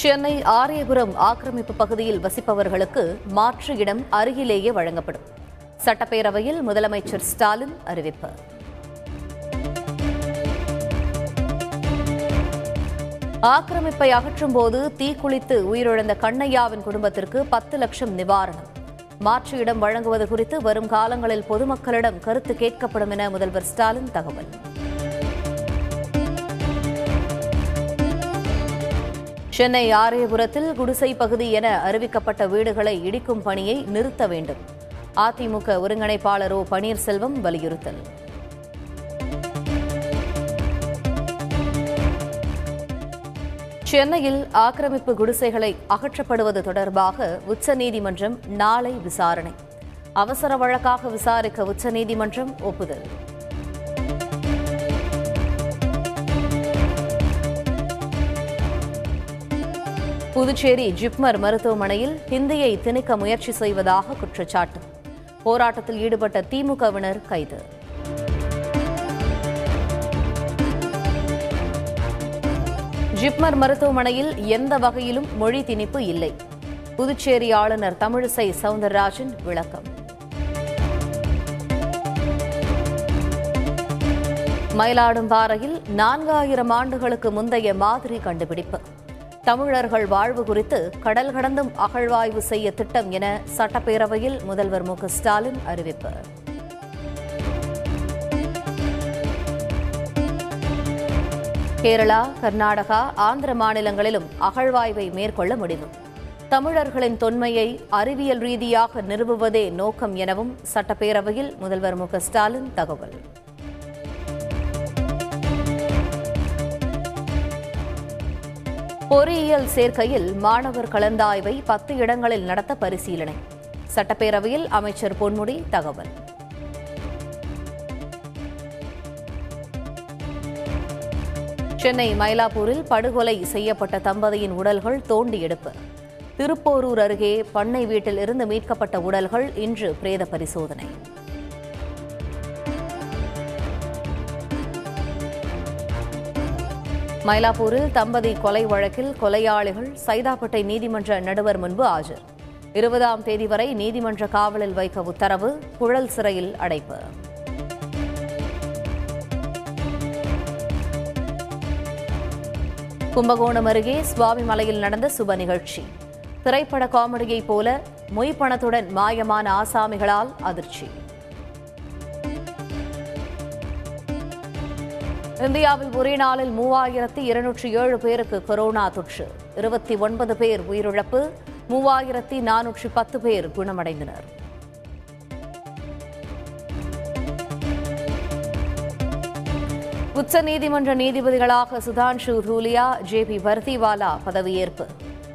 சென்னை ஆரியபுரம் ஆக்கிரமிப்பு பகுதியில் வசிப்பவர்களுக்கு மாற்று இடம் அருகிலேயே வழங்கப்படும். சட்டப்பேரவையில் முதலமைச்சர் ஸ்டாலின் அறிவிப்பு. ஆக்கிரமிப்பை அகற்றும் போது தீக்குளித்து உயிரிழந்த கண்ணையாவின் குடும்பத்திற்கு பத்து லட்சம் நிவாரணம். மாற்று இடம் வழங்குவது குறித்து வரும் காலங்களில் பொதுமக்களிடம் கருத்து கேட்கப்படும் என முதல்வர் ஸ்டாலின் தகவல். சென்னை ஆரியபுரத்தில் குடிசை பகுதி என அறிவிக்கப்பட்ட வீடுகளை இடிக்கும் பணியை நிறுத்த வேண்டும். அதிமுக ஒருங்கிணைப்பாளர் ஓ பன்னீர்செல்வம் வலியுறுத்தல். சென்னையில் ஆக்கிரமிப்பு குடிசைகளை அகற்றப்படுவது தொடர்பாக உச்சநீதிமன்றம் நாளை விசாரணை. அவசர வழக்காக விசாரிக்க உச்சநீதிமன்றம் ஒப்புதல். புதுச்சேரி ஜிப்மர் மருத்துவமனையில் ஹிந்தியை திணிக்க முயற்சி செய்வதாக குற்றச்சாட்டு. போராட்டத்தில் ஈடுபட்ட திமுகவினர் கைது. ஜிப்மர் மருத்துவமனையில் எந்த வகையிலும் மொழி திணிப்பு இல்லை. புதுச்சேரி ஆளுநர் தமிழிசை சவுந்தரராஜன் விளக்கம். மயிலாடும்பாறையில் நான்காயிரம் ஆண்டுகளுக்கு முந்தைய மாதிரி கண்டுபிடிப்பு. தமிழர்கள் வாழ்வு குறித்து கடல் கடந்தும் அகழ்வாய்வு செய்ய திட்டம் என சட்டப்பேரவையில் முதல்வர் மு ஸ்டாலின் அறிவிப்பு. கேரளா கர்நாடகா ஆந்திர மாநிலங்களிலும் அகழ்வாய்வை மேற்கொள்ள முடிவு. தமிழர்களின் தொன்மையை அறிவியல் ரீதியாக நிறுவுவதே நோக்கம் எனவும் சட்டப்பேரவையில் முதல்வர் மு ஸ்டாலின் தகவல். பொறியியல் சேர்க்கையில் மாணவர் கலந்தாய்வை பத்து இடங்களில் நடத்த பரிசீலனை. சட்டப்பேரவையில் அமைச்சர் பொன்முடி தகவல். சென்னை மயிலாப்பூரில் படுகொலை செய்யப்பட்ட தம்பதியின் உடல்கள் தோண்டி எடுப்பு. திருப்போரூர் அருகே பண்ணை வீட்டில் இருந்து மீட்கப்பட்ட உடல்கள் இன்று பிரேத பரிசோதனை. மயிலாப்பூரில் தம்பதி கொலை வழக்கில் கொலையாளிகள் சைதாப்பேட்டை நீதிமன்ற நடுவர் முன்பு ஆஜர். இருபதாம் தேதி வரை நீதிமன்ற காவலில் வைக்க உத்தரவு குழல் சிறையில் அடைப்பு. கும்பகோணம் அருகே சுவாமிமலையில் நடந்த சுப நிகழ்ச்சி. திரைப்பட காமெடியைப் போல மொய் பணத்துடன் மாயமான ஆசாமிகளால் அதிர்ச்சி. இந்தியாவில் ஒரே நாளில் மூவாயிரத்தி இருநூற்றி ஏழு பேருக்கு கொரோனா தொற்று. இருபத்தி ஒன்பது பேர் உயிரிழப்பு மூவாயிரத்தி நானூற்றி பத்து பேர் குணமடைந்தனர். உச்சநீதிமன்ற நீதிபதிகளாக சுதான்ஷு தூலியா ஜே பி பர்திவாலா பதவியேற்பு.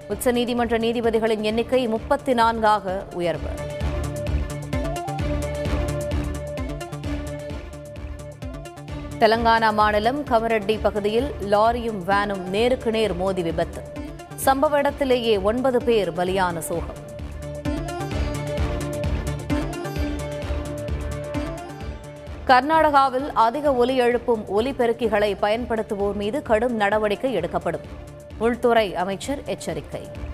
உச்சநீதிமன்ற நீதிபதிகளின் எண்ணிக்கை முப்பத்தி நான்காக உயர்வு. தெலங்கானா மாநிலம் கமரெட்டி பகுதியில் லாரியும் வேனும் நேருக்கு நேர் மோதி விபத்து. சம்பவ இடத்திலேயே ஒன்பது பேர் பலியான சோகம். கர்நாடகாவில் அதிக ஒலி எழுப்பும் ஒலிபெருக்கிகளை பயன்படுத்துவோர் மீது கடும் நடவடிக்கை எடுக்கப்படும். உள்துறை அமைச்சர் எச்சரிக்கை.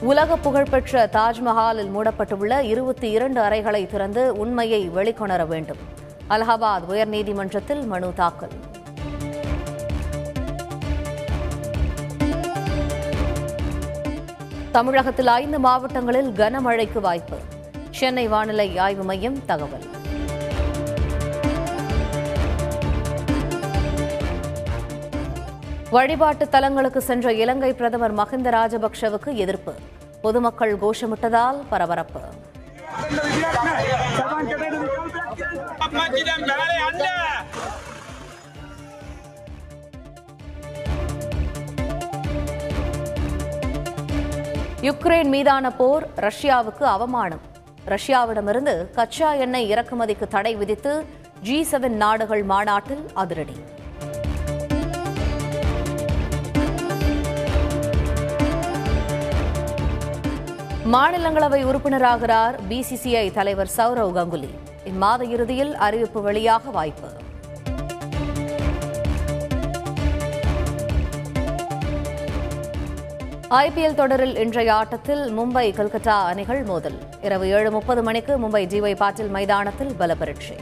உலக புகழ்பெற்ற தாஜ்மஹாலில் மூடப்பட்டுள்ள இருபத்தி இரண்டு அறைகளை திறந்து உண்மையை வெளிக்கொணர வேண்டும். அலகாபாத் உயர்நீதிமன்றத்தில் மனு தாக்கல். தமிழகத்தில் ஐந்து மாவட்டங்களில் கனமழைக்கு வாய்ப்பு. சென்னை வானிலை ஆய்வு மையம் தகவல். வழிபாட்டு தலங்களுக்கு சென்ற இலங்கை பிரதமர் மஹிந்த ராஜபக்சவுக்கு எதிர்ப்பு. பொதுமக்கள் கோஷமிட்டதால் பரபரப்பு. யுக்ரைன் மீதான போர் ரஷ்யாவுக்கு அவமானம். ரஷ்யாவிடமிருந்து கச்சா எண்ணெய் இறக்குமதிக்கு தடை விதித்து ஜி செவன் நாடுகள் மாநாட்டில் அதிரடி. மாநிலங்களவை உறுப்பினராகிறார் பிசிசிஐ தலைவர் சௌரவ் கங்குலி. இம்மாத இறுதியில் அறிவிப்பு வெளியாக வாய்ப்பு. ஐபிஎல் தொடரில் இன்றைய ஆட்டத்தில் மும்பை கொல்கத்தா அணிகள் மோதல். இரவு ஏழு முப்பது மணிக்கு மும்பை ஜிவை பாட்டில் மைதானத்தில் பலபரட்சி